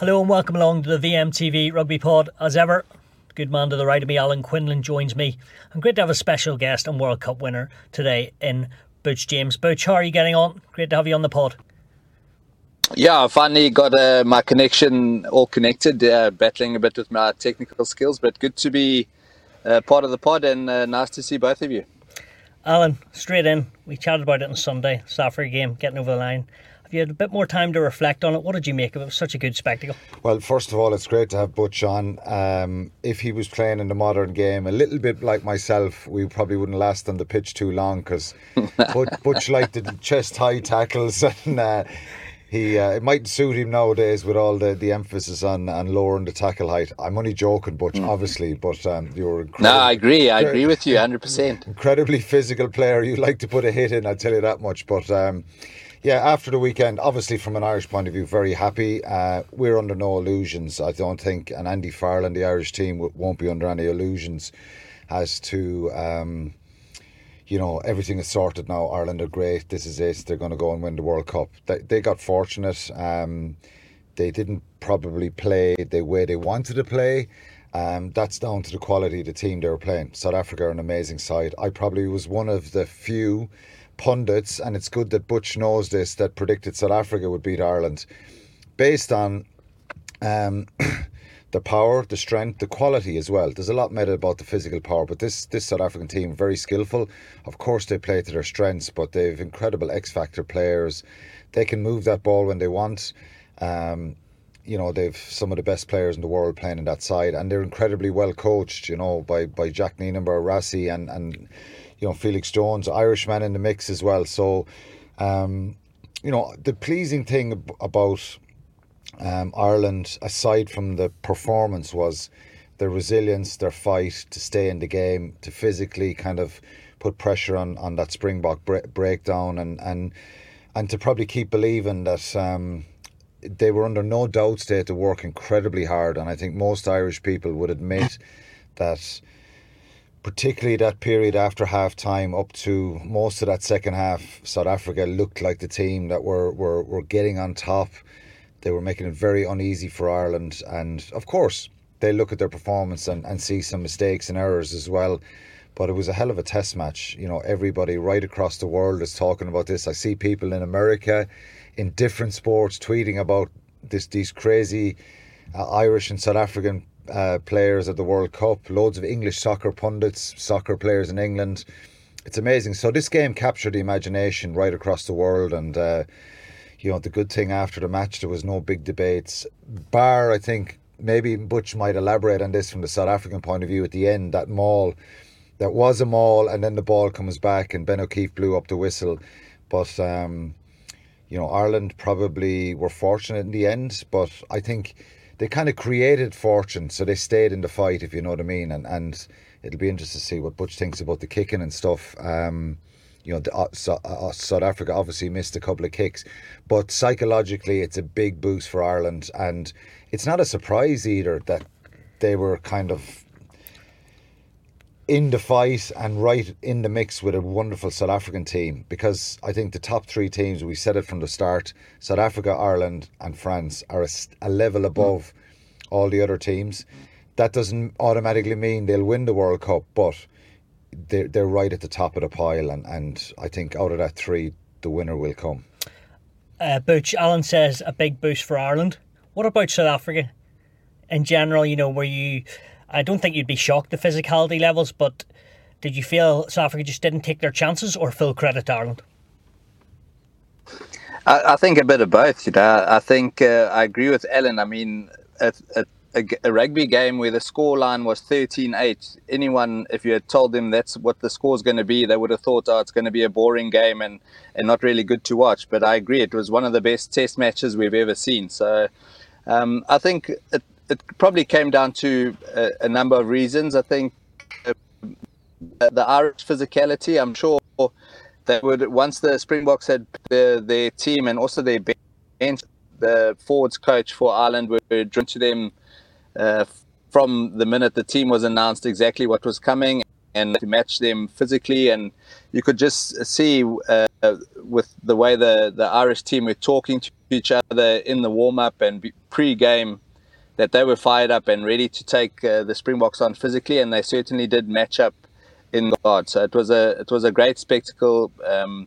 Hello and welcome along to the VMTV Rugby Pod. As ever, good man to the right of me, Alan Quinlan, joins me. And great to have a special guest and World Cup winner today in Butch James. Butch, how are you getting on? Great to have you on the pod. Yeah, I finally got uh, my connection all connected, uh, battling a bit with my technical skills, but good to be uh, part of the pod and uh, nice to see both of you. Alan, straight in. We chatted about it on Sunday, South Africa game, getting over the line. Have you had a bit more time to reflect on it? What did you make of it? It was such a good spectacle. Well, first of all, it's great to have Butch on. Um, if he was playing in the modern game, a little bit like myself, we probably wouldn't last on the pitch too long because Butch, Butch liked the chest high tackles and. Uh, he uh, it might suit him nowadays with all the, the emphasis on, on lowering the tackle height. I'm only joking, Butch, mm. obviously, but um, you're no, I agree. I agree with you, hundred percent. Incredibly physical player. You like to put a hit in. I tell you that much. But um, yeah, after the weekend, obviously from an Irish point of view, very happy. Uh, we're under no illusions, I don't think, and Andy Farrell and the Irish team won't be under any illusions as to. Um, you know, everything is sorted now. Ireland are great. This is it. They're going to go and win the World Cup. They, they got fortunate. Um, they didn't probably play the way they wanted to play. Um, that's down to the quality of the team they were playing. South Africa are an amazing side. I probably was one of the few pundits, and it's good that Butch knows this, that predicted South Africa would beat Ireland based on um, the power, the strength, the quality as well. There's a lot made about the physical power, but this this South African team very skillful. Of course, they play to their strengths, but they've incredible X factor players. They can move that ball when they want. Um, you know they've some of the best players in the world playing in that side, and they're incredibly well coached. You know by by Jacques Nienaber, Rassie, and and you know Felix Jones, Irishman in the mix as well. So, um, you know, the pleasing thing about um, Ireland, aside from the performance, was their resilience, their fight to stay in the game, to physically kind of put pressure on, on that Springbok breakdown, and and and to probably keep believing that. Um, they were under no doubt they had to work incredibly hard, and I think most Irish people would admit that particularly that period after half time up to most of that second half, South Africa looked like the team that were, were, were getting on top. They were making it very uneasy for Ireland. And of course, they look at their performance and, and see some mistakes and errors as well. But it was a hell of a test match. You know, everybody right across the world is talking about this. I see people in America in different sports tweeting about this these crazy uh, Irish and South African uh, players at the World Cup, loads of English soccer pundits, soccer players in England. It's amazing. So this game captured the imagination right across the world, and uh, you know the good thing after the match there was no big debates. Bar, I think maybe Butch might elaborate on this from the South African point of view. At the end, that maul, that was a maul, and then the ball comes back, and Ben O'Keeffe blew up the whistle. But um, you know Ireland probably were fortunate in the end, but I think they kind of created fortune, so they stayed in the fight, if you know what I mean. And and it'll be interesting to see what Butch thinks about the kicking and stuff. Um, you know, the, uh, so, uh, South Africa obviously missed a couple of kicks, but psychologically, it's a big boost for Ireland, and it's not a surprise either that they were kind of in the fight and right in the mix with a wonderful South African team because I think the top three teams, we said it from the start South Africa, Ireland, and France are a, a level above mm. all the other teams. That doesn't automatically mean they'll win the World Cup, but they're, they're right at the top of the pile. And, and I think out of that three, the winner will come. Uh, Butch says a big boost for Ireland. What about South Africa? in general? You know, were you? I don't think you'd be shocked the physicality levels, but did you feel South Africa just didn't take their chances, or full credit to Ireland? I, I think a bit of both. You know, I think uh, I agree with Alan. I mean, a, a, a, rugby game where the score line was 13-8, anyone, if you had told them that's what the score's going to be, they would have thought, oh, it's going to be a boring game and, and not really good to watch. But I agree, it was one of the best test matches we've ever seen. So um, I think it, it probably came down to a, a number of reasons. I think uh, the Irish physicality, I'm sure they would once the Springboks had the, their team and also their bench, the forwards coach for Ireland were drawn to them uh, from the minute the team was announced exactly what was coming and to match them physically and you could just see uh, with the way the, the Irish team were talking to each other in the warm-up and pre-game that they were fired up and ready to take uh, the Springboks on physically and they certainly did match up in God. So it was a it was a great spectacle, um,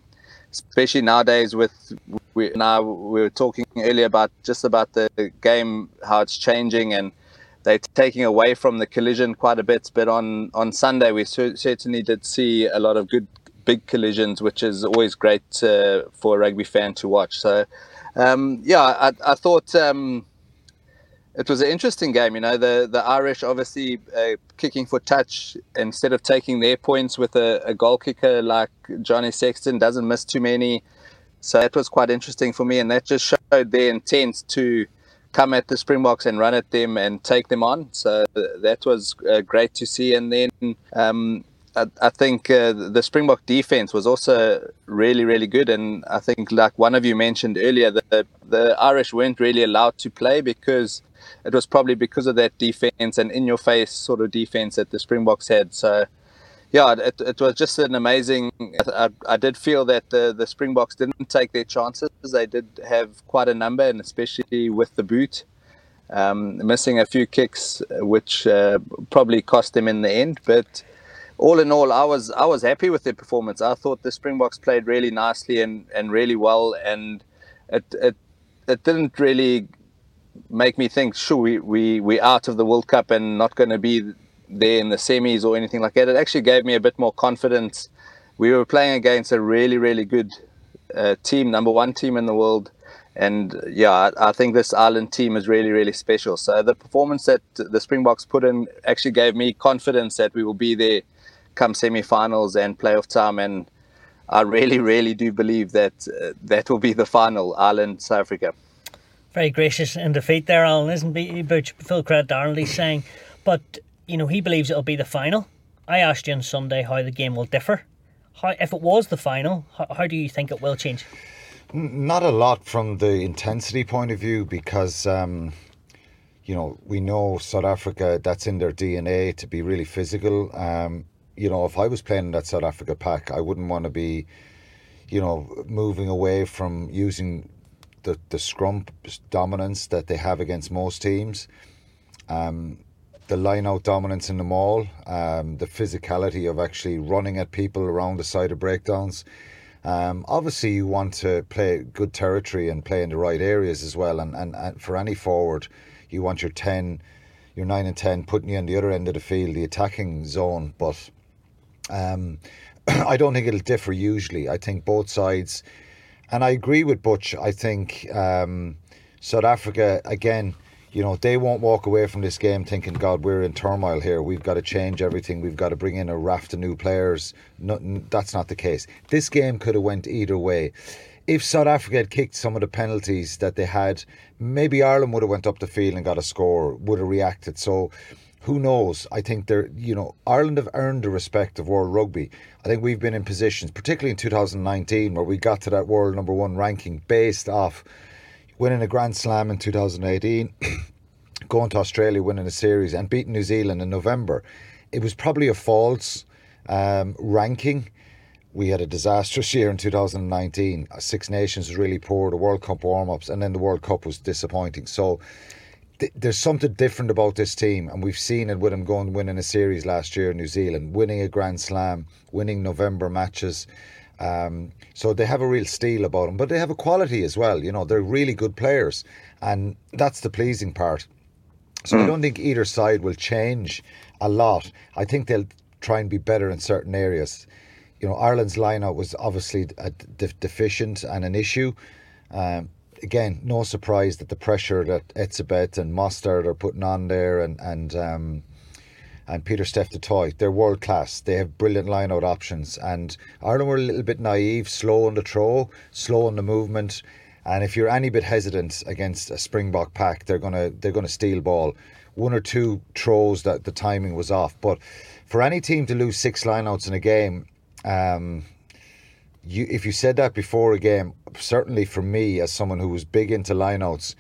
especially nowadays with we now we were talking earlier about just about the game how it's changing and they're taking away from the collision quite a bit. But on on Sunday we certainly did see a lot of good big collisions, which is always great uh, for a rugby fan to watch. So um, yeah, I, I thought. Um, it was an interesting game. You know, the the Irish obviously uh, kicking for touch instead of taking their points with a, a, goal kicker like Johnny Sexton doesn't miss too many. So that was quite interesting for me, and that just showed their intent to come at the Springboks and run at them and take them on. So that was uh, great to see. And then um, I, I, think uh, the Springbok defense was also really, really good. And I think, like one of you mentioned earlier, the, the Irish weren't really allowed to play because it was probably because of that defense and in your face sort of defense that the Springboks had. So, yeah, it, it was just an amazing. I, I did feel that the, the Springboks didn't take their chances. They did have quite a number, and especially with the boot, um, missing a few kicks, which uh, probably cost them in the end. But all in all, I was I was happy with their performance. I thought the Springboks played really nicely and, and really well, and it it it didn't really make me think, sure, we, we, we're out of the World Cup and not going to be there in the semis or anything like that. It actually gave me a bit more confidence. We were playing against a really, really good uh, team, number one team in the world. And yeah, I, I, think this Ireland team is really, really special. So the performance that the Springboks put in actually gave me confidence that we will be there come semi-finals and playoff time. And I really, really do believe that uh, that will be the final, Ireland, South Africa very gracious in defeat there, Alan, isn't he? But full credit to Ireland, he's saying. But, you know, he believes it'll be the final. I asked you on Sunday how the game will differ. How, if it was the final, how, how do you think it will change? Not a lot from the intensity point of view because, um, you know, we know South Africa, that's in their DNA to be really physical. Um, you know, if I was playing in that South Africa pack, I wouldn't want to be, you know, moving away from using the, the scrum dominance that they have against most teams, um, the line out dominance in the maul, um, the physicality of actually running at people around the side of breakdowns. Um, obviously, you want to play good territory and play in the right areas as well. And, and, and for any forward, you want your 10, your 9 and 10 putting you on the other end of the field, the attacking zone. But um, I don't think it'll differ usually. I think both sides and I agree with Butch. I think um, South Africa, again, you know, they won't walk away from this game thinking, God, we're in turmoil here. We've got to change everything. We've got to bring in a raft of new players. No, that's not the case. This game could have went either way. If South Africa had kicked some of the penalties that they had, maybe Ireland would have went up the field and got a score, would have reacted. So who knows? I think they're, you know, Ireland have earned the respect of world rugby. I think we've been in positions, particularly in 2019, where we got to that world number one ranking based off winning a Grand Slam in 2018, going to Australia, winning a series, and beating New Zealand in November. It was probably a false um, ranking. We had a disastrous year in 2019. Six Nations was really poor, the World Cup warm ups, and then the World Cup was disappointing. So, there's something different about this team, and we've seen it with them going winning a series last year in New Zealand, winning a Grand Slam, winning November matches. Um, so they have a real steel about them, but they have a quality as well. You know, they're really good players, and that's the pleasing part. So mm. I don't think either side will change a lot. I think they'll try and be better in certain areas. You know, Ireland's lineout was obviously de- deficient and an issue. Um, again, no surprise that the pressure that Etzebeth and Mostert are putting on there and and um, and Pieter-Steph du Toit, they're world class. They have brilliant line-out options. And Ireland were a little bit naive, slow on the throw, slow on the movement. And if you're any bit hesitant against a Springbok pack, they're gonna they're gonna steal ball. One or two throws that the timing was off. But for any team to lose six lineouts in a game, um, you if you said that before a game, certainly for me as someone who was big into lineouts,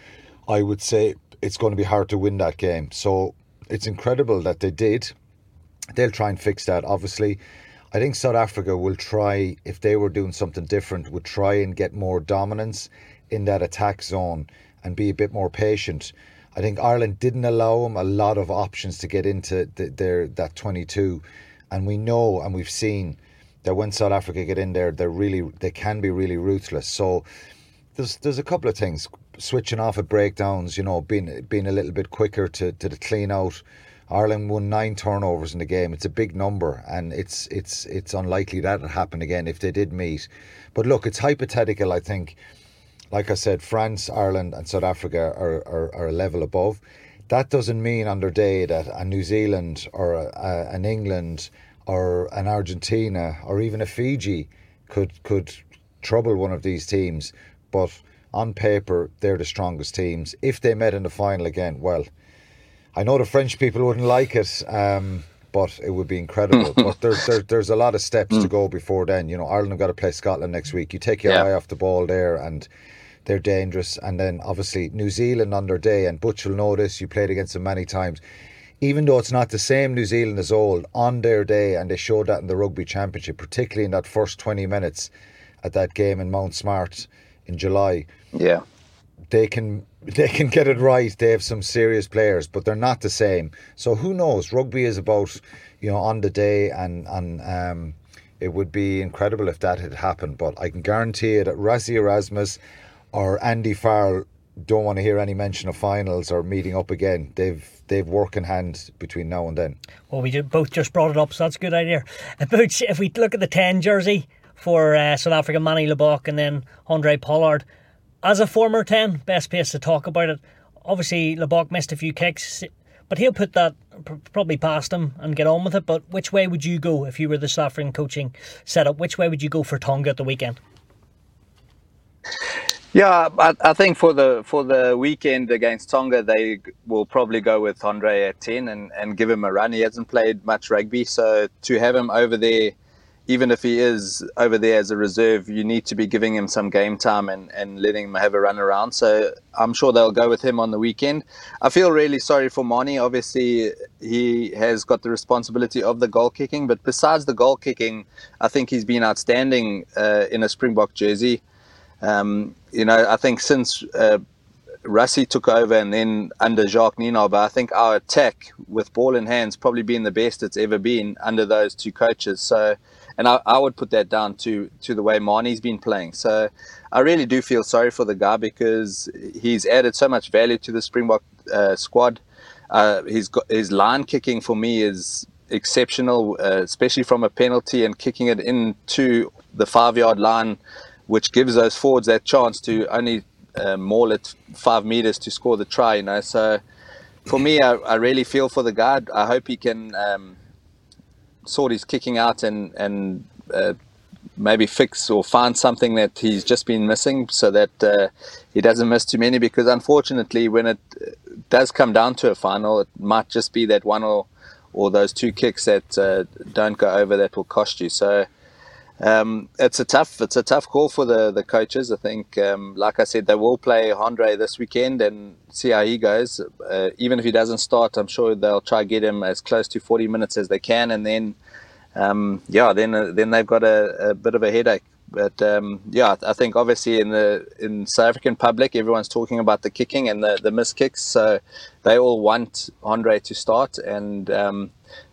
I would say it's going to be hard to win that game. So it's incredible that they did. They'll try and fix that, obviously. I think South Africa will try, if they were doing something different, would try and get more dominance in that attack zone and be a bit more patient. I think Ireland didn't allow them a lot of options to get into the, their that 22, and we know and we've seen that when South Africa get in there, they're really they can be really ruthless. So there's there's a couple of things switching off at breakdowns, you know, being being a little bit quicker to, to the clean out. Ireland won nine turnovers in the game. It's a big number, and it's it's it's unlikely that will happen again if they did meet. But look, it's hypothetical. I think, like I said, France, Ireland, and South Africa are are, are a level above. That doesn't mean on their day that a New Zealand or a, a, an England or an Argentina or even a Fiji could could trouble one of these teams. But on paper, they're the strongest teams. If they met in the final again, well, I know the French people wouldn't like it, um, but it would be incredible. but there's there, there's a lot of steps to go before then. You know, Ireland have got to play Scotland next week. You take your yeah. eye off the ball there, and they're dangerous. And then obviously New Zealand on their day, and Butch will know this. You played against them many times. Even though it's not the same New Zealand as old, on their day, and they showed that in the Rugby Championship, particularly in that first 20 minutes at that game in Mount Smart in July. Yeah. They can they can get it right. They have some serious players, but they're not the same. So who knows? Rugby is about, you know, on the day and and um, it would be incredible if that had happened. But I can guarantee you that Rassie Erasmus or Andy Farrell don't want to hear any mention of finals or meeting up again. They've they've work in hand between now and then. Well, we did, both just brought it up, so that's a good idea. About if we look at the ten jersey for uh, South Africa, Manie Libbok and then Andre Pollard. As a former 10, best place to talk about it. Obviously, Libbok missed a few kicks, but he'll put that probably past him and get on with it. But which way would you go if you were the South African coaching setup? Which way would you go for Tonga at the weekend? Yeah, I, I, think for the for the weekend against Tonga, they will probably go with Andre at ten and, and give him a run. He hasn't played much rugby, so to have him over there even if he is over there as a reserve, you need to be giving him some game time and, and letting him have a run around. So I'm sure they'll go with him on the weekend. I feel really sorry for Manie. Obviously, he has got the responsibility of the goal kicking, but besides the goal kicking, I think he's been outstanding uh, in a Springbok jersey. Um, you know, I think since uh, Rassie took over and then under Jacques Nienaber, I think our attack with ball in hands probably been the best it's ever been under those two coaches. So and I, I would put that down to to the way Manie's been playing. So I really do feel sorry for the guy because he's added so much value to the Springbok uh, squad. Uh, he's got his line kicking for me is exceptional, uh, especially from a penalty and kicking it into the five yard line, which gives those forwards that chance to only uh, maul it five meters to score the try. You know, so for me, I, I really feel for the guy. I hope he can. Um, sort his kicking out and and uh, maybe fix or find something that he's just been missing so that uh, he doesn't miss too many because unfortunately when it uh, does come down to a final it might just be that one or or those two kicks that uh, don't go over that will cost you so um, it's a tough it's a tough call for the the coaches. I think, um, like I said, they will play Andre this weekend and see how he goes. Uh, even if he doesn't start, I'm sure they'll try get him as close to 40 minutes as they can, and then um, yeah, then uh, then they've got a, a, bit of a headache. But um, yeah, I think obviously in the in South African public, everyone's talking about the kicking and the the missed kicks, so they all want Andre to start and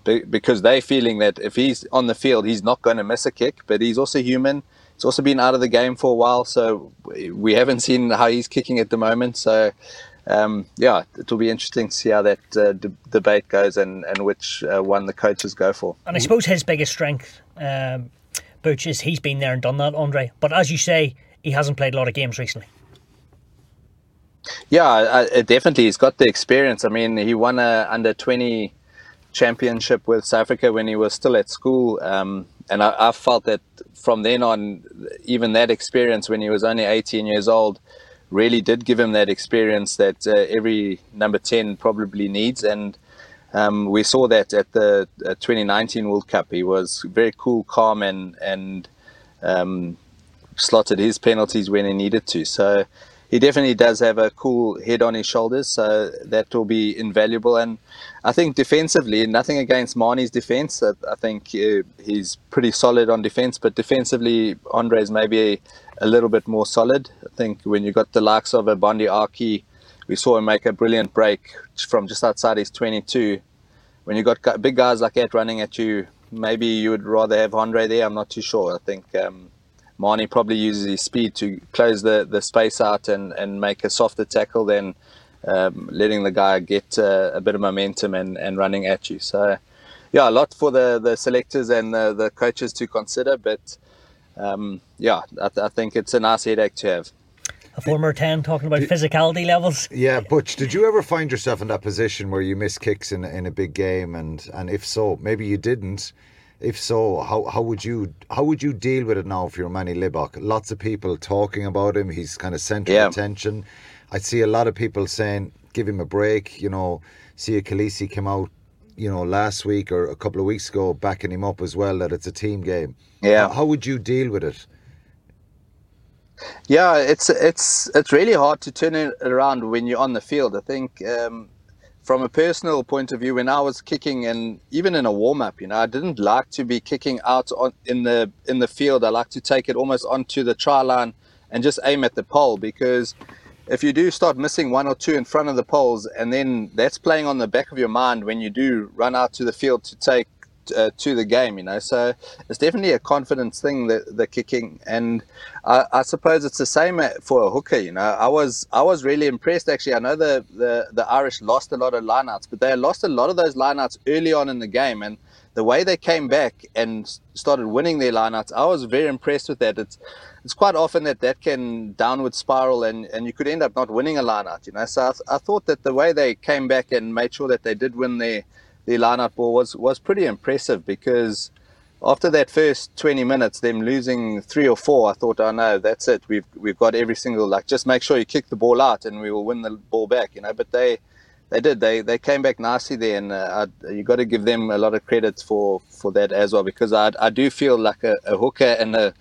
because they're feeling that if he's on the field, he's not going to miss a kick, but he's also human. He's also been out of the game for a while, so we haven't seen how he's kicking at the moment. So um, yeah, it will be interesting to see how that uh, d- debate goes and and which uh, one the coaches go for. And I suppose his biggest strength, um, Butch, is he's been there and done that, Andre. But as you say, he hasn't played a lot of games recently. Yeah, I, I, definitely. He's got the experience. I mean, he won a under twenty championship with South Africa when he was still at school, um, and I, I, felt that from then on, even that experience when he was only eighteen years old, really did give him that experience that uh, every number ten probably needs. And um, we saw that at the uh, 2019 World Cup. He was very cool, calm, and and um, slotted his penalties when he needed to. So he definitely does have a cool head on his shoulders, so that will be invaluable. And I think defensively, nothing against Manie's defense. I, I think uh, he's pretty solid on defense, but defensively, Andre's maybe a, a, little bit more solid. I think when you got the likes of a Bundee Aki, we saw him make a brilliant break from just outside his 22. When you got big guys like that running at you, maybe you would rather have Andre there. I'm not too sure. I think. Um, Manie probably uses his speed to close the, the space out and, and make a softer tackle than um, letting the guy get uh, a bit of momentum and, and running at you. So, yeah, a lot for the, the selectors and the, the coaches to consider. But, um, yeah, I, th- I think it's a nice headache to have a former 10 talking about physicality levels. Yeah, Butch, did you ever find yourself in that position where you miss kicks in, in a big game? And, and if so, maybe you didn't. If so, how, how would you how would you deal with it now if you're Manie Libbok? Lots of people talking about him. He's kind of central yeah. attention. I see a lot of people saying, give him a break. You know, Siya Kolisi came out, you know, last week or a couple of weeks ago, backing him up as well that it's a team game. Yeah. How, how would you deal with it? Yeah, it's it's it's really hard to turn it around when you're on the field. I think um, from a personal point of view, when I was kicking and even in a warm up, you know, I didn't like to be kicking out on, in the in the field. I like to take it almost onto the try line and just aim at the pole because if you do start missing one or two in front of the poles, and then that's playing on the back of your mind when you do run out to the field to take uh, to the game, you know. So it's definitely a confidence thing, that the kicking, and I, I, suppose it's the same for a hooker. You know, I was I was really impressed actually. I know the the, the Irish lost a lot of lineouts, but they lost a lot of those lineouts early on in the game, and the way they came back and started winning their lineouts, I was very impressed with that. It's it's quite often that that can downward spiral and, and you could end up not winning a lineout, you know. So I, I thought that the way they came back and made sure that they did win their the lineup ball was was pretty impressive because after that first 20 minutes, them losing three or four, I thought, oh no, that's it. We've we've got every single like just make sure you kick the ball out and we will win the ball back, you know. But they they did they they came back nicely there, and uh, you got to give them a lot of credit for for that as well because I I do feel like a, a hooker and a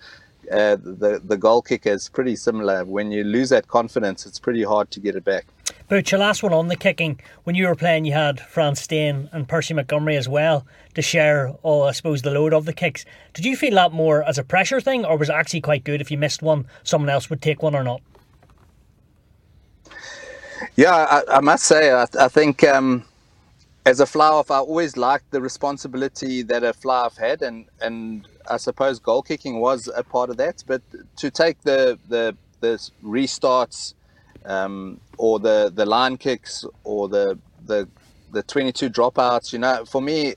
uh, the the goal kicker is pretty similar. When you lose that confidence, it's pretty hard to get it back. But your last one on the kicking, when you were playing, you had Frans Steyn and Percy Montgomery as well to share, all I suppose, the load of the kicks. Did you feel that more as a pressure thing, or was it actually quite good if you missed one, someone else would take one or not? Yeah, I, I must say, I, I think um, as a fly-half, I always liked the responsibility that a fly-half had, and, and I suppose goal kicking was a part of that. But to take the the, the restarts um, or the the line kicks or the the the 22 dropouts. You know, for me,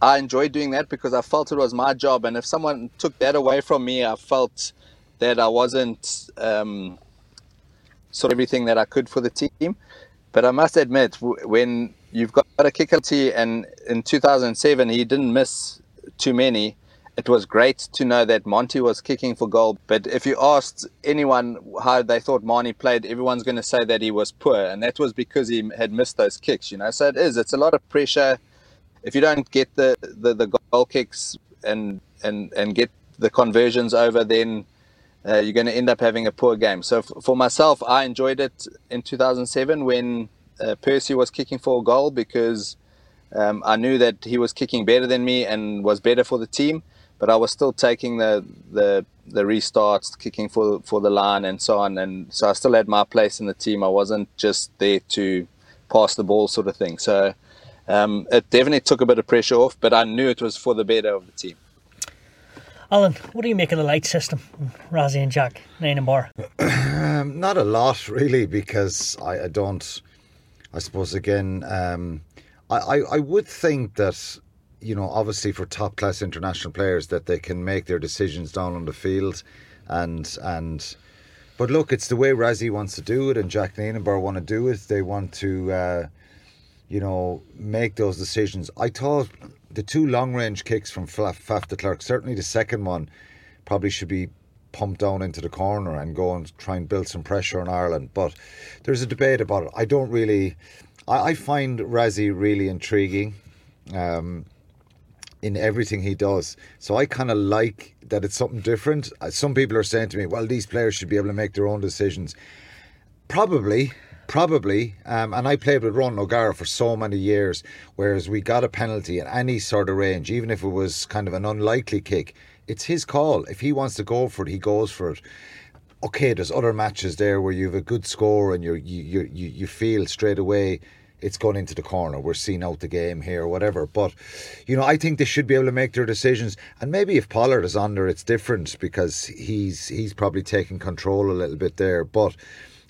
I enjoyed doing that because I felt it was my job. And if someone took that away from me, I felt that I wasn't um, sort of everything that I could for the team. But I must admit, when you've got a kicker and in 2007 he didn't miss too many it was great to know that Monty was kicking for goal. But if you asked anyone how they thought Manie played, everyone's going to say that he was poor, and that was because he had missed those kicks. You know, so it is. It's a lot of pressure. If you don't get the the, the goal kicks and and and get the conversions over, then uh, you're going to end up having a poor game. So f- for myself, I enjoyed it in 2007 when uh, Percy was kicking for a goal because. Um, I knew that he was kicking better than me and was better for the team but I was still taking the the the restarts, kicking for for the line and so on, and so I still had my place in the team. I wasn't just there to pass the ball, sort of thing. So um, it definitely took a bit of pressure off, but I knew it was for the better of the team. Alan, what do you make of the light system, Rassie and Jack, Nine and Bar? Um, not a lot, really, because I, I don't. I suppose again, um, I, I, I would think that you know, obviously for top class international players that they can make their decisions down on the field, and and. But look, it's the way Rassie wants to do it, and Jacques Nienaber want to do it. They want to, uh, you know, make those decisions. I thought the two long range kicks from Faf de Klerk, certainly the second one, probably should be pumped down into the corner and go and try and build some pressure on Ireland. But there's a debate about it. I don't really. I, I find Rassie really intriguing. Um, in everything he does. So I kind of like that it's something different. Uh, some people are saying to me, well, these players should be able to make their own decisions. Probably, probably. Um, and I played with Ron O'Gara for so many years, whereas we got a penalty in any sort of range, even if it was kind of an unlikely kick. It's his call. If he wants to go for it, he goes for it. Okay, there's other matches there where you have a good score and you you you you feel straight away it's gone into the corner. We're seeing out the game here, whatever. But, you know, I think they should be able to make their decisions. And maybe if Pollard is under, it's different because he's he's probably taking control a little bit there. But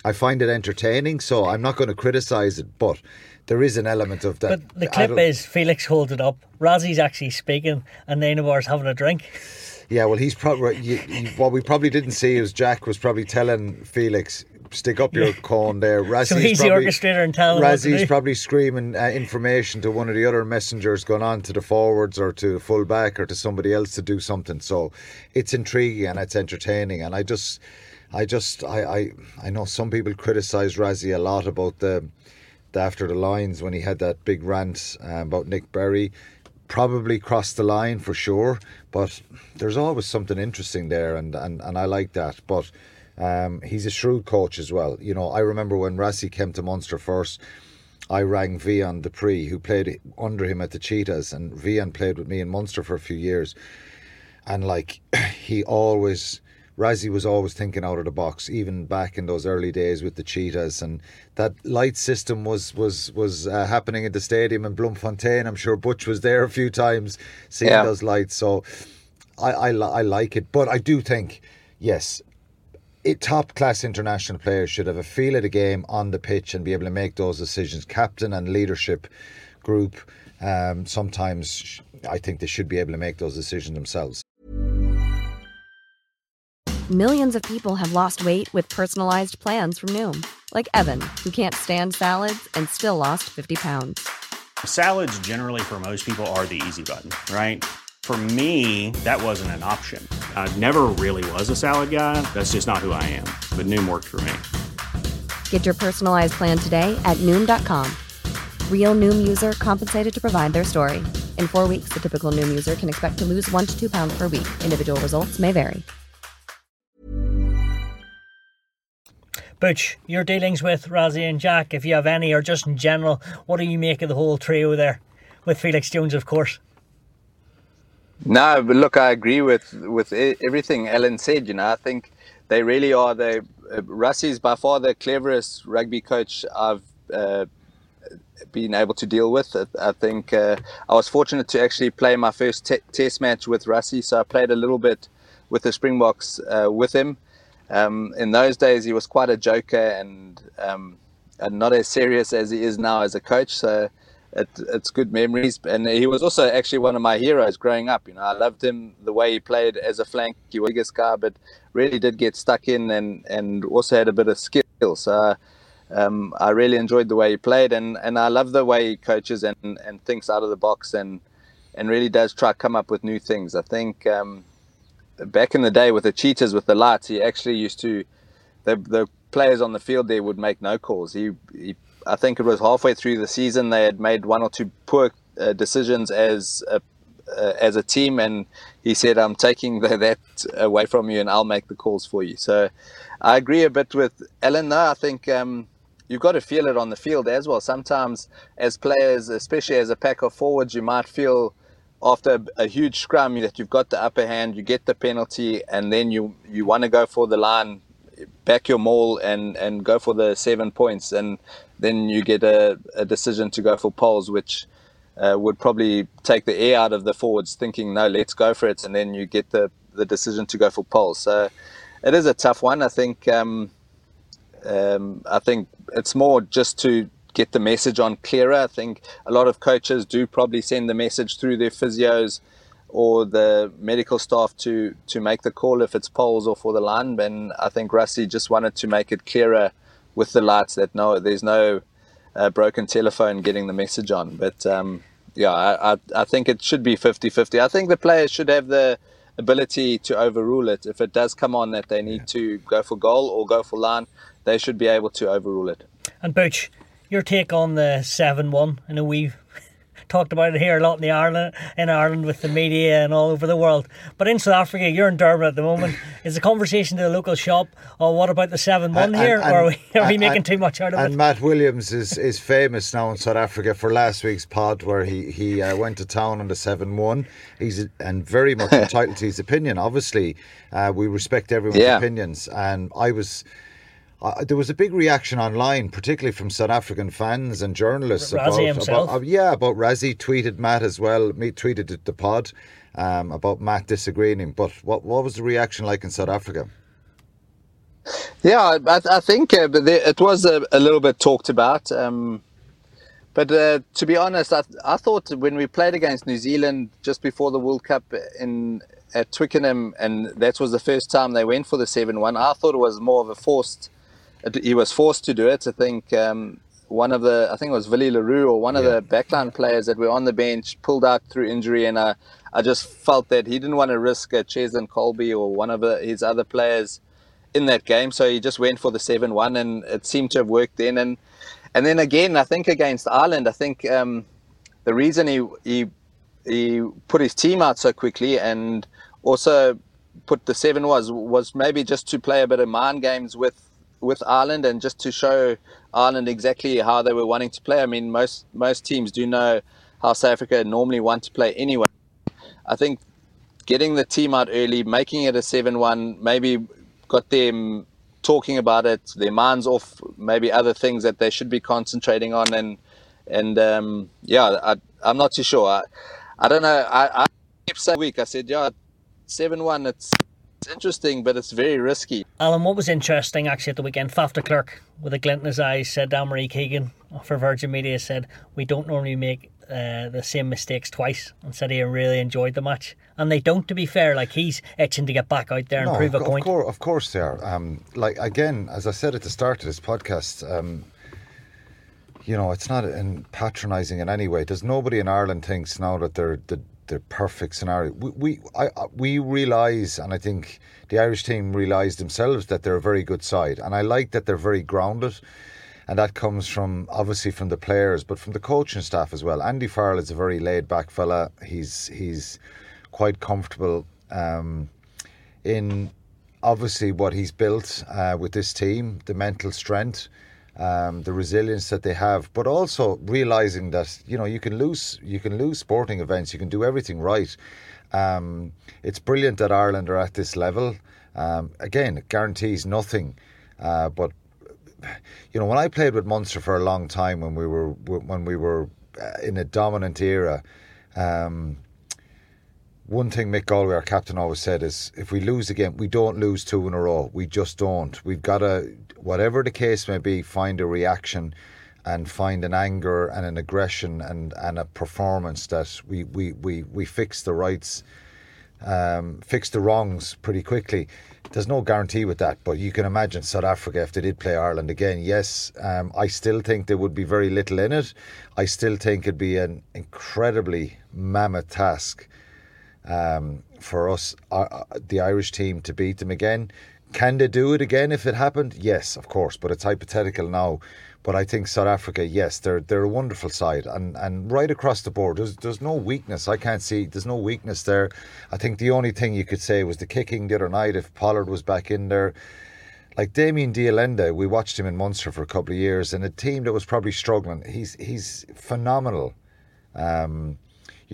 I find it entertaining, so I'm not going to criticise it. But there is an element of that. But the clip is Felix holds it up. Rassie's actually speaking, and Nienaber's having a drink. Yeah, well, he's probably what we probably didn't see is Jacques was probably telling Felix, stick up your cone there. Rassie's so he's probably, the orchestrator in town. Rassie's probably screaming uh, information to one of the other messengers going on to the forwards or to fullback or to somebody else to do something. So it's intriguing and it's entertaining. And I just, I just, I, I, I know some people criticise Rassie a lot about the, the after the lines when he had that big rant uh, about Nic Berry probably crossed the line for sure, but there's always something interesting there, and, and, and I like that. But um, he's a shrewd coach as well. You know, I remember when Rassie came to Munster first, I rang Wian du Preez, who played under him at the Cheetahs, and Wian played with me in Munster for a few years. And like, he always, Rassie was always thinking out of the box, even back in those early days with the Cheetahs, and that light system was was was uh, happening at the stadium in Bloemfontein. I'm sure Butch was there a few times seeing yeah. those lights. So I, I I like it, but I do think yes, top class international players should have a feel of the game on the pitch and be able to make those decisions. Captain and leadership group, um, sometimes I think they should be able to make those decisions themselves. Millions of people have lost weight with personalized plans from Noom, like Evan, who can't stand salads and still lost 50 pounds. Salads, generally, for most people, are the easy button, right? For me, that wasn't an option. I never really was a salad guy. That's just not who I am. But Noom worked for me. Get your personalized plan today at Noom.com. Real Noom user compensated to provide their story. In four weeks, the typical Noom user can expect to lose one to two pounds per week. Individual results may vary. Butch, your dealings with Rassie and Jacques, if you have any, or just in general, what do you make of the whole trio there? With Felix Jones, of course. No, but look, I agree with with everything Alan said. You know, I think they really are. They uh, Rassie's by far the cleverest rugby coach I've uh, been able to deal with. I think uh, I was fortunate to actually play my first te- test match with Rassie, so I played a little bit with the Springboks uh, with him. Um, in those days, he was quite a joker and um, and not as serious as he is now as a coach. So it, it's good memories. And he was also actually one of my heroes growing up. You know, I loved him the way he played as a flank. He was biggest guy, but really did get stuck in and, and also had a bit of skill. So um, I really enjoyed the way he played, and, and I love the way he coaches and, and thinks out of the box and and really does try to come up with new things. I think um, back in the day with the cheetahs with the lights, he actually used to the the players on the field there would make no calls. He he I think it was halfway through the season they had made one or two poor uh, decisions as a uh, as a team, and he said, "I'm taking the, that away from you, and I'll make the calls for you." So, I agree a bit with Alan. No, I think um, you've got to feel it on the field as well. Sometimes, as players, especially as a pack of forwards, you might feel after a, a huge scrum that you've got the upper hand, you get the penalty, and then you you want to go for the line back your maul and and go for the seven points and then you get a, a decision to go for poles which uh, would probably take the air out of the forwards thinking no let's go for it and then you get the the decision to go for poles so it is a tough one i think um, um, i think it's more just to get the message on clearer. I think a lot of coaches do probably send the message through their physios or the medical staff to to make the call if it's poles or for the line. And I think Rassie just wanted to make it clearer with the lights that no, there's no uh, broken telephone getting the message on. But um, yeah, I, I, I think it should be 50-50. I think the players should have the ability to overrule it if it does come on that they need yeah. to go for goal or go for line. They should be able to overrule it. And Butch, your take on the seven-one? I know we've talked about it here a lot in the Ireland in Ireland with the media and all over the world. But in South Africa, you're in Durban at the moment. Is the conversation to the local shop? Or oh, what about the seven one here? And, or are we, are we making and, too much out of and it? And Matt Williams is, is famous now in South Africa for last week's pod where he he uh, went to town on the seven one. He's and very much entitled to his opinion. Obviously, uh, we respect everyone's yeah. opinions, and I was uh, there was a big reaction online, particularly from South African fans and journalists. Rassie about, himself. About, uh, yeah, about Rassie tweeted Matt as well. Me tweeted the pod um, about Matt disagreeing. But what what was the reaction like in South Africa? Yeah, I, I think uh, it was a, a, little bit talked about. Um, but uh, to be honest, I, I thought when we played against New Zealand just before the World Cup in at Twickenham, and that was the first time they went for the seven-one. I thought it was more of a forced he was forced to do it. I think um, one of the, I think it was Willie le Roux or one of the backline players that were on the bench pulled out through injury, and I, I just felt that he didn't want to risk a Cheslin Kolbe or one of the, his other players in that game, so he just went for the seven-one, and it seemed to have worked then. And and then again, I think against Ireland, I think um, the reason he he he put his team out so quickly and also put the seven was was maybe just to play a bit of mind games with with Ireland and just to show Ireland exactly how they were wanting to play. I mean, most most teams do know how South Africa normally want to play anyway. I think getting the team out early, making it a seven-one, maybe got them talking about it, their minds off maybe other things that they should be concentrating on, and and um, yeah, I, I'm not too sure. I, I don't know. I, I kept saying week. I said, yeah, seven-one. It's it's interesting, but it's very risky. Alan, what was interesting actually at the weekend, Faf de Klerk, with a glint in his eyes, said Anne Marie Keegan for Virgin Media said, We don't normally make uh, the same mistakes twice and said he really enjoyed the match. And they don't, to be fair. Like he's itching to get back out there and no, prove a point. Of course, of course they are. Um, like again, as I said at the start of this podcast, um, you know, it's not in patronising in any way. There's nobody in Ireland thinks now that they're the the perfect scenario. We we I, we realise, and I think the Irish team realise themselves that they're a very good side, and I like that they're very grounded, and that comes from obviously from the players, but from the coaching staff as well. Andy Farrell is a very laid back fella. He's he's quite comfortable um, in obviously what he's built uh, with this team, the mental strength um, the resilience that they have, but also realizing that you know you can lose you can lose sporting events, you can do everything right. Um, it's brilliant that Ireland are at this level. Um, again, it guarantees nothing, uh, but you know when I played with Munster for a long time when we were when we were uh, in a dominant era. Um, one thing Mick Galwey, our captain, always said is if we lose again, we don't lose two in a row. We just don't. We've got to whatever the case may be, find a reaction and find an anger and an aggression and, and a performance that we, we, we, we fix the rights, um, fix the wrongs pretty quickly. There's no guarantee with that, but you can imagine South Africa if they did play Ireland again. Yes, um, I still think there would be very little in it. I still think it'd be an incredibly mammoth task um, for us, uh, the Irish team, to beat them again. Can they do it again if it happened? Yes, of course, but it's hypothetical now. But I think South Africa, yes, they're they're a wonderful side, and, and right across the board, there's there's no weakness. I can't see there's no weakness there. I think the only thing you could say was the kicking the other night. If Pollard was back in there, like Damian de Allende, we watched him in Munster for a couple of years, and a team that was probably struggling. He's he's phenomenal. Um,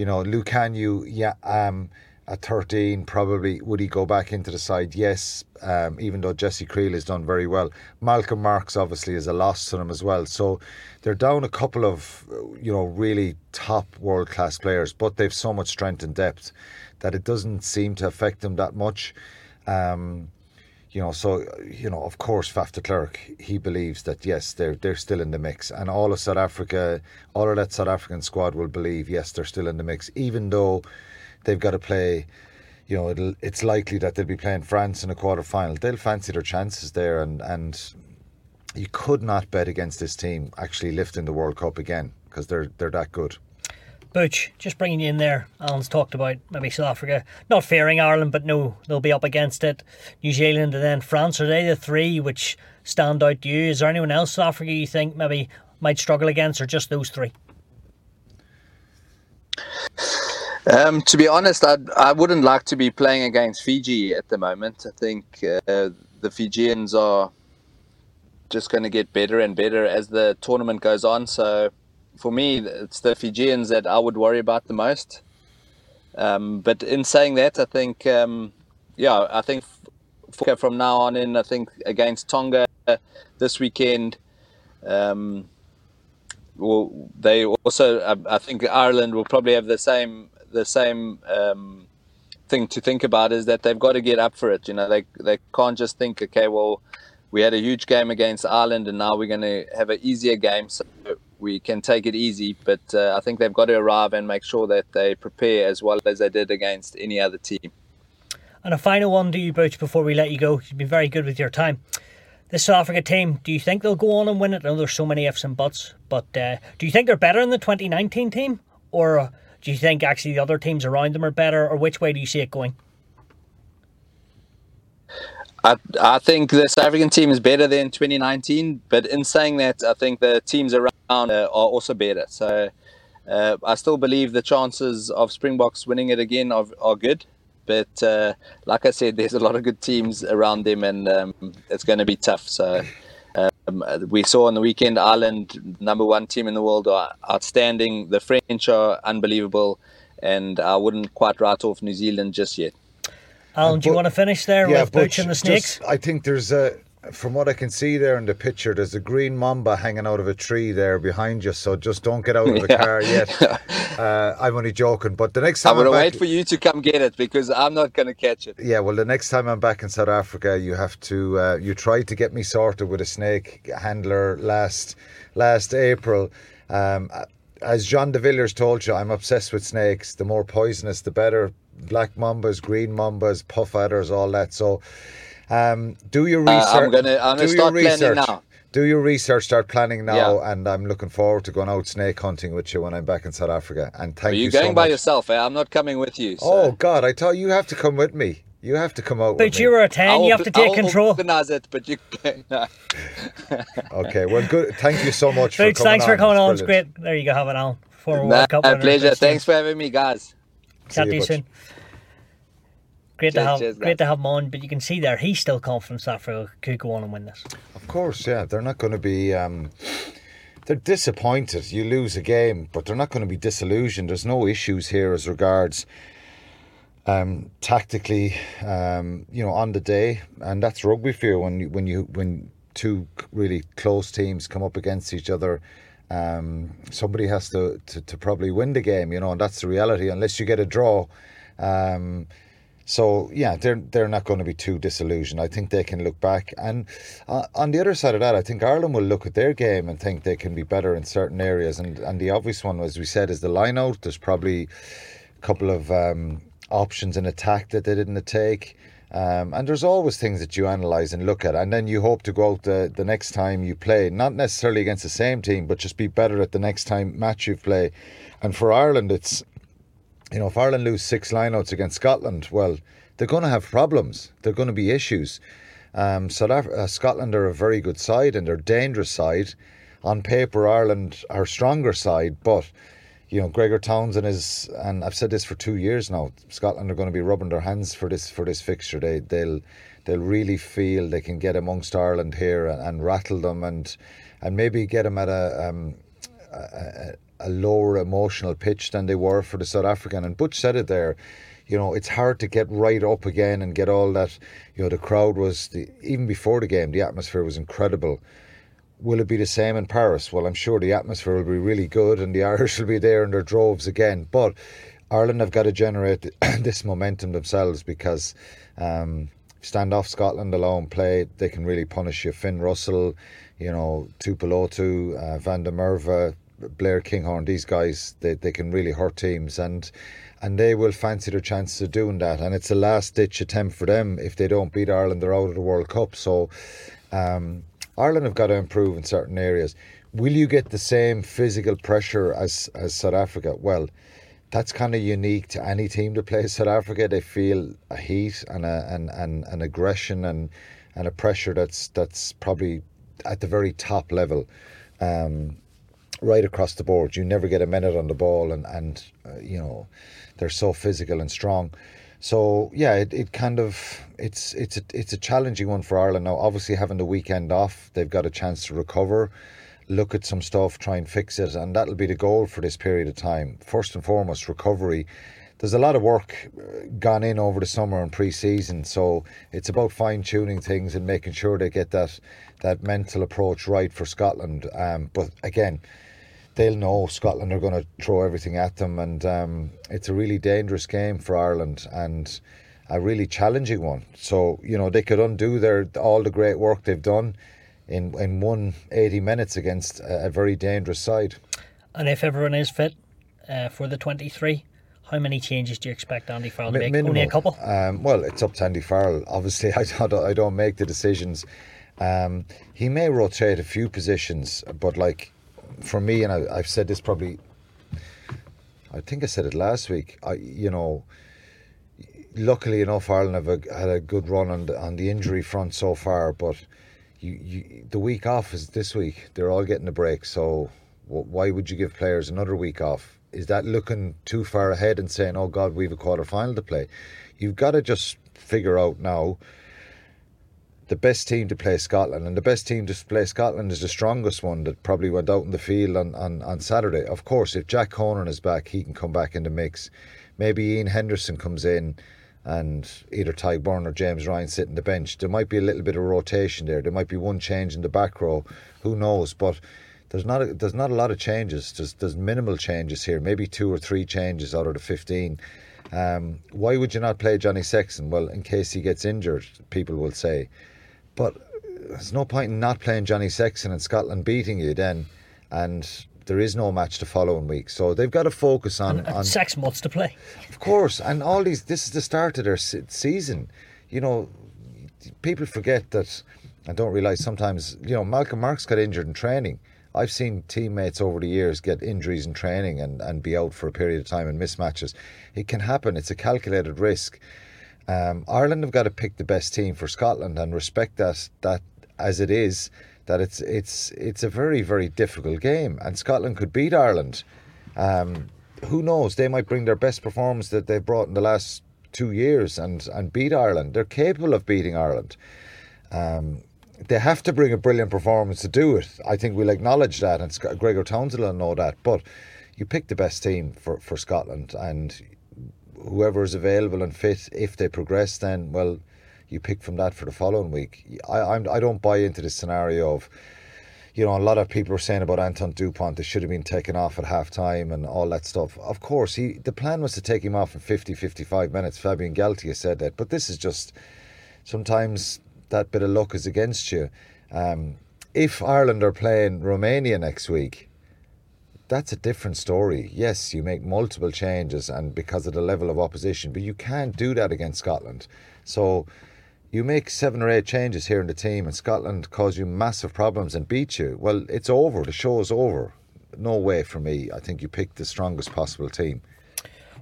you know, Lukhanyo, yeah. Um, at 13, probably would he go back into the side? Yes, um, even though Jesse Kriel has done very well. Malcolm Marx obviously is a loss to them as well. So they're down a couple of, you know, really top world class players, but they've so much strength and depth that it doesn't seem to affect them that much. Um, you know, so you know, of course, Faf de Klerk, he believes that yes, they're they're still in the mix, and all of South Africa, all of that South African squad will believe yes, they're still in the mix, even though they've got to play. You know, it's likely that they'll be playing France in a quarter final. They'll fancy their chances there, and and you could not bet against this team actually lifting the World Cup again because they're they're that good. Butch, just bringing you in there. Alan's talked about maybe South Africa not fearing Ireland, but no, they'll be up against it. New Zealand and then France. Are they the three which stand out to you? Is there anyone else South Africa you think maybe might struggle against, or just those three? Um, to be honest, I I wouldn't like to be playing against Fiji at the moment. I think uh, the Fijians are just going to get better and better as the tournament goes on. So for me, it's the Fijians that I would worry about the most. Um, but in saying that, I think, um, yeah, I think from now on in, I think against Tonga this weekend, um, well, they also, I, I, think Ireland will probably have the same the same um, thing to think about is that they've got to get up for it. You know, they they can't just think, okay, well, we had a huge game against Ireland, and now we're going to have an easier game. So we can take it easy, but uh, I think they've got to arrive and make sure that they prepare as well as they did against any other team. And a final one to you, Butch, before we let you go. You've been very good with your time. This South Africa team, do you think they'll go on and win it? I know there's so many ifs and buts, but uh, do you think they're better than the 2019 team? Or uh, do you think actually the other teams around them are better? Or which way do you see it going? I, I think the South African team is better than 2019, but in saying that, I think the teams around uh, are also better. So uh, I still believe the chances of Springboks winning it again are, are good. But uh, like I said, there's a lot of good teams around them, and um, it's going to be tough. So um, we saw on the weekend Ireland, number one team in the world, are outstanding. The French are unbelievable, and I wouldn't quite write off New Zealand just yet. Alan, do you want to finish there yeah, with Butch and the Snakes? Just, I think there's a, from what I can see there in the picture, there's a green mamba hanging out of a tree there behind you. So just don't get out of the yeah. car yet. Uh, I'm only joking. But the next time I'm going to wait for you to come get it because I'm not going to catch it. Yeah, well, the next time I'm back in South Africa, you have to. Uh, you tried to get me sorted with a snake handler last last April. Um, as Jean de Villiers told you, I'm obsessed with snakes. The more poisonous, the better black mambas, green mambas, puff adders, all that. So, um, do your research. Uh, I'm gonna, I'm gonna start planning now. Do your research, start planning now, yeah. and I'm looking forward to going out snake hunting with you when I'm back in South Africa. And thank Are you. you going so by yourself? Eh? I'm not coming with you. So. Oh God, I thought you have to come with me. You have to come out. But you were a 10, you have to take I'll control. organise it, but you no. okay, well, good. Thank you so much for Thanks, coming thanks on. for coming on. It's great. There you go, have it on. For a World Cup. pleasure. Thanks for having me, guys. Chat you soon. Great cheers, to have cheers, great to have him on, but you can see there he's still confident South Africa could go on and win this. Of course, yeah, they're not going to be. Um, they're disappointed. You lose a game, but they're not going to be disillusioned. There's no issues here as regards um, tactically, um, you know, on the day, and that's rugby for you when you, when you when two really close teams come up against each other. Um, somebody has to, to, to probably win the game, you know, and that's the reality. Unless you get a draw, um, so yeah, they're they're not going to be too disillusioned. I think they can look back, and uh, on the other side of that, I think Ireland will look at their game and think they can be better in certain areas. And and the obvious one, as we said, is the line out. There's probably a couple of um, options in attack that they didn't take. Um, and there's always things that you analyse and look at, and then you hope to go out the, the next time you play, not necessarily against the same team, but just be better at the next time match you play. And for Ireland, it's you know, if Ireland lose six lineouts against Scotland, well, they're going to have problems. They're going to be issues. Um, uh, Scotland are a very good side and they're dangerous side. On paper, Ireland are stronger side, but you know, Gregor Townsend is, and I've said this for two years now. Scotland are going to be rubbing their hands for this for this fixture. They they'll they'll really feel they can get amongst Ireland here and, and rattle them and and maybe get them at a um, a, a lower emotional pitch than they were for the South African. And Butch said it there. You know, it's hard to get right up again and get all that. You know, the crowd was the, even before the game. The atmosphere was incredible. Will it be the same in Paris? Well, I'm sure the atmosphere will be really good, and the Irish will be there in their droves again. But Ireland have got to generate this momentum themselves because, um, stand off Scotland alone, play, they can really punish you. Finn Russell, you know, Tuipulotu, uh, Van der Merwe, Blair Kinghorn, these guys, they, they can really hurt teams and and they will fancy their chances of doing that. And it's a last ditch attempt for them. If they don't beat Ireland, they're out of the World Cup. So um, Ireland have got to improve in certain areas. Will you get the same physical pressure as, as South Africa? Well, that's kind of unique to any team that plays South Africa. They feel a heat and a and, and an aggression and and a pressure that's that's probably at the very top level. Um, right across the board. You never get a minute on the ball, and and uh, you know they're so physical and strong. So yeah, it, it kind of it's it's a, it's a challenging one for Ireland now. Obviously, having the weekend off, they've got a chance to recover, look at some stuff, try and fix it, and that'll be the goal for this period of time. First and foremost, recovery. There's a lot of work uh, gone in over the summer and pre-season, so it's about fine tuning things and making sure they get that that mental approach right for Scotland. Um, but again, they'll know Scotland are going to throw everything at them, and um, it's a really dangerous game for Ireland and a really challenging one. So you know they could undo their all the great work they've done in in one eighty minutes against a, a very dangerous side. And if everyone is fit uh, for the twenty three. How many changes do you expect Andy Farrell to make? Minimal. Only a couple. Um, well, it's up to Andy Farrell. Obviously, I don't. I don't make the decisions. Um, he may rotate a few positions, but like for me, and I, have said this probably, I think I said it last week. I, you know, luckily enough, Ireland have a, had a good run on the, on the injury front so far, but you, you, the week off is this week. They're all getting a break, so why would you give players another week off? Is that looking too far ahead and saying, "Oh God, we've a quarter final to play"? You've got to just figure out now the best team to play Scotland, and the best team to play Scotland is the strongest one that probably went out in the field on, on, on Saturday. Of course, if Jack Conan is back, he can come back in the mix. Maybe Ian Henderson comes in and either Tadhg Beirne or James Ryan sit in the bench. There might be a little bit of rotation there. There might be one change in the back row. Who knows? But there's not a, there's not a lot of changes. There's there's minimal changes here. Maybe two or three changes out of the fifteen. Um, why would you not play Johnny Sexton? Well, in case he gets injured, people will say. But there's no point in not playing Johnny Sexton and Scotland beating you then, and there is no match the following week. So they've got to focus on and, and on Sexton wants to play. Of course, and all these. This is the start of their season. You know, people forget that. I don't realise sometimes. You know, Malcolm Marx got injured in training. I've seen teammates over the years get injuries in training and, and be out for a period of time in mismatches. It can happen. It's a calculated risk. Um, Ireland have got to pick the best team for Scotland and respect that that as it is that it's it's it's a very very difficult game and Scotland could beat Ireland. Um, who knows? They might bring their best performance that they've brought in the last two years and and beat Ireland. They're capable of beating Ireland. Um, they have to bring a brilliant performance to do it. I think we'll acknowledge that, and Gregor Townsend will know that. But you pick the best team for, for Scotland, and whoever is available and fit, if they progress, then well, you pick from that for the following week. I I'm, I don't buy into the scenario of, you know, a lot of people are saying about Antoine Dupont, they should have been taken off at half time and all that stuff. Of course, he the plan was to take him off in 50, 55 minutes. Fabien Galthié said that, but this is just sometimes that bit of luck is against you. Um, if Ireland are playing Romania next week, that's a different story. Yes, you make multiple changes and because of the level of opposition, but you can't do that against Scotland. So you make seven or eight changes here in the team and Scotland cause you massive problems and beat you. Well, it's over. The show is over. No way for me. I think you picked the strongest possible team.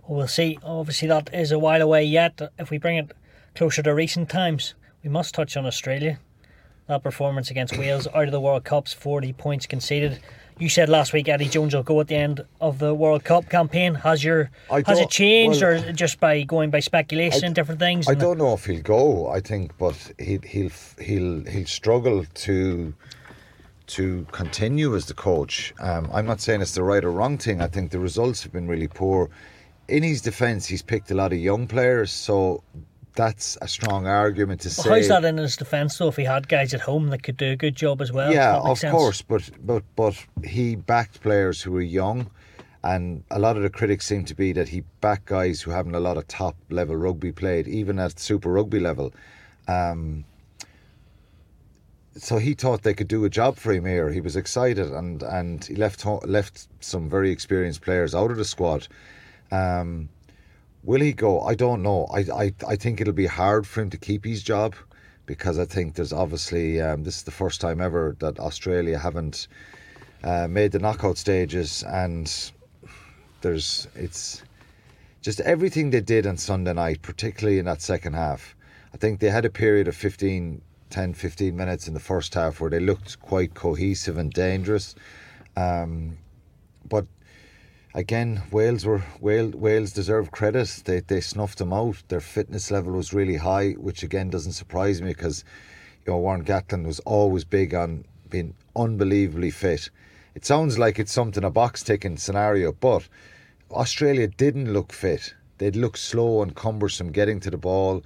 Well, we'll see. Obviously, that is a while away yet. If we bring it closer to recent times, we must touch on Australia. That performance against Wales out of the World Cups, 40 points conceded. You said last week Eddie Jones will go at the end of the World Cup campaign. Has your has it changed, well, or just by going by speculation and different things? I don't know if he'll go. I think, but he, he'll he'll he'll struggle to to continue as the coach. Um, I'm not saying it's the right or wrong thing. I think the results have been really poor. In his defence, he's picked a lot of young players, so that's a strong argument to well, say. How's that in his defence though? If he had guys at home that could do a good job as well, yeah, of sense. course. But but but he backed players who were young, and a lot of the critics seem to be that he backed guys who haven't a lot of top level rugby played, even at Super Rugby level. Um, so he thought they could do a job for him here. He was excited, and and he left left some very experienced players out of the squad. Um, will he go? I don't know. I, I I think it'll be hard for him to keep his job because I think there's obviously um, this is the first time ever that Australia haven't uh, made the knockout stages, and there's it's just everything they did on Sunday night, particularly in that second half. I think they had a period of 15 10 15 minutes in the first half where they looked quite cohesive and dangerous. Um, but again, Wales were Wales, Wales deserve credit. They they snuffed them out. Their fitness level was really high, which again doesn't surprise me because you know Warren Gatland was always big on being unbelievably fit. It sounds like it's something a box ticking scenario, but Australia didn't look fit. They'd look slow and cumbersome getting to the ball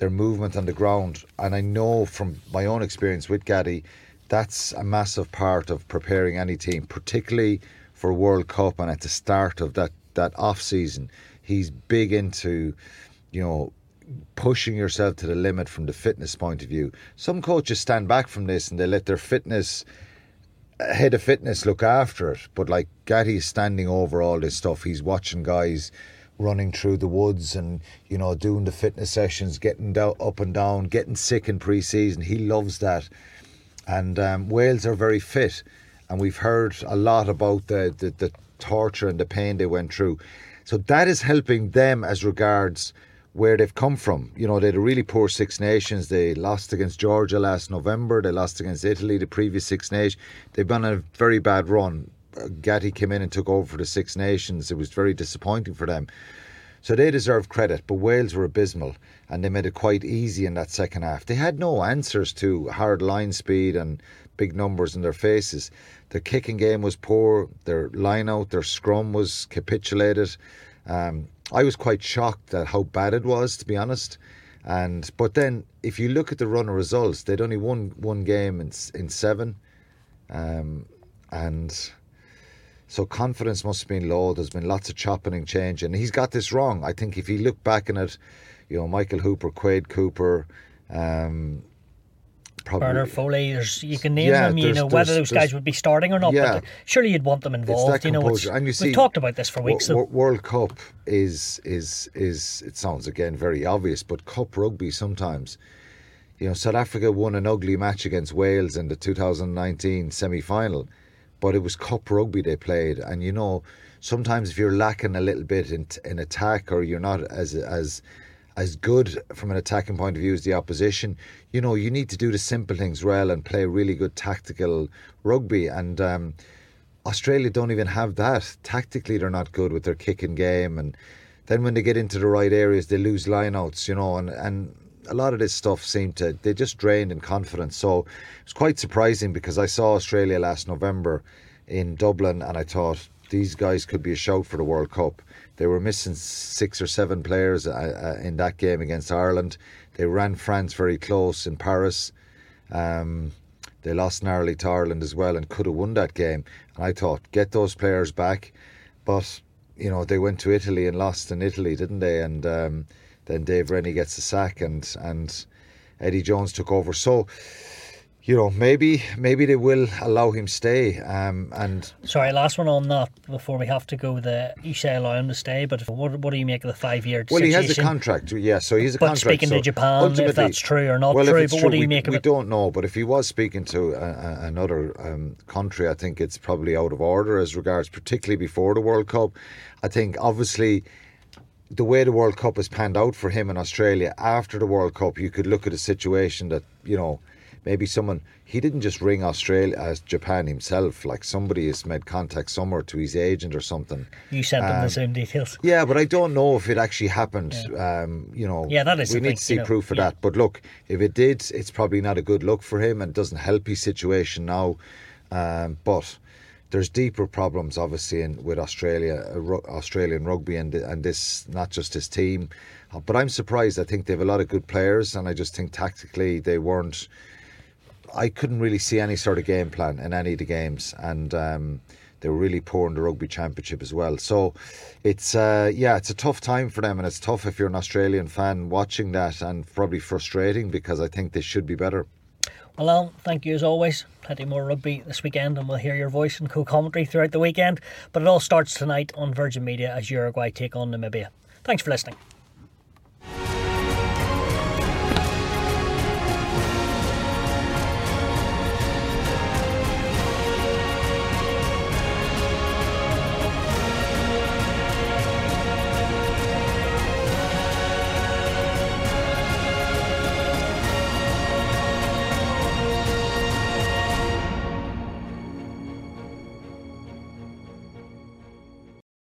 their movement on the ground. And I know from my own experience with Gaddy, that's a massive part of preparing any team, particularly for World Cup and at the start of that, that off season. He's big into, you know, pushing yourself to the limit from the fitness point of view. Some coaches stand back from this and they let their fitness head of fitness look after it. But like Gatti is standing over all this stuff, he's watching guys running through the woods and you know doing the fitness sessions, getting down, up and down, getting sick in pre-season. He loves that, and um, Wales are very fit, and we've heard a lot about the, the the torture and the pain they went through. So that is helping them as regards where they've come from. You know, they had a really poor Six Nations. They lost against Georgia last November. They lost against Italy the previous Six Nations. They've been on a very bad run. Uh, Gatti came in and took over for the Six Nations. It was very disappointing for them. So they deserve credit, but Wales were abysmal and they made it quite easy in that second half. They had no answers to hard line speed and big numbers in their faces. Their kicking game was poor, their line out, their scrum was capitulated. Um, I was quite shocked at how bad it was, to be honest. And but then, if you look at the run of results, they'd only won one game in in seven, um, and so confidence must have been low. There's been lots of chopping and changing. He's got this wrong. I think if you look back in it, you know, Michael Hooper, Quade Cooper, um, probably Bernard Foley. There's you can name yeah, them. You know whether those guys would be starting or not. Yeah, but surely you'd want them involved. You know, and you see, we've talked about this for weeks. W- World Cup is is is it sounds again very obvious, but Cup rugby sometimes. You know, South Africa won an ugly match against Wales in the 2019 semi final but it was cup rugby they played, and you know sometimes if you're lacking a little bit in in attack or you're not as as as good from an attacking point of view as the opposition, you know you need to do the simple things well and play really good tactical rugby and. Um, Australia don't even have that. Tactically, they're not good with their kicking game, and then when they get into the right areas, they lose lineouts, you know, and, and a lot of this stuff seemed to they just drained in confidence. So it's quite surprising because I saw Australia last November in Dublin and I thought these guys could be a shout for the World Cup. They were missing six or seven players uh, uh, in that game against Ireland. They ran France very close in Paris. Um, they lost narrowly to Ireland as well and could have won that game. And I thought, get those players back. But, you know, they went to Italy and lost in Italy, didn't they? And um, then Dave Rennie gets the sack and and Eddie Jones took over. So you know, maybe maybe they will allow him stay. Um, and sorry, last one on that before we have to go. The you say allow him to stay, but what what do you make of the five year? Well, he has a contract. Yeah, so he's a but contract. speaking so to Japan, if that's true or not well, true, but true, what do you we, make of we it? don't know. But if he was speaking to a, a, another um, country, I think it's probably out of order as regards, particularly before the World Cup. I think obviously the way the World Cup has panned out for him in Australia after the World Cup, you could look at a situation that you know maybe someone he didn't just ring Australia as Japan himself. Like somebody has made contact somewhere to his agent or something. You sent um, them the um, same details. Yeah, but I don't know if it actually happened. Yeah. Um, you know, yeah, that is. We need thing, to see you know, proof for yeah. that. But look, if it did, it's probably not a good look for him and doesn't help his situation now. Um, but there's deeper problems, obviously, in with Australia, uh, Australian rugby, and and this not just his team. Uh, but I'm surprised. I think they have a lot of good players, and I just think tactically they weren't. I couldn't really see any sort of game plan in any of the games, and um, They were really poor in the rugby championship as well. So it's uh, yeah, it's a tough time for them, and it's tough if you're an Australian fan watching that, and probably frustrating because I think they should be better. Well, Alan, thank you as always. Plenty more rugby this weekend, and we'll hear your voice and co commentary throughout the weekend. But it all starts tonight on Virgin Media as Uruguay take on Namibia. Thanks for listening.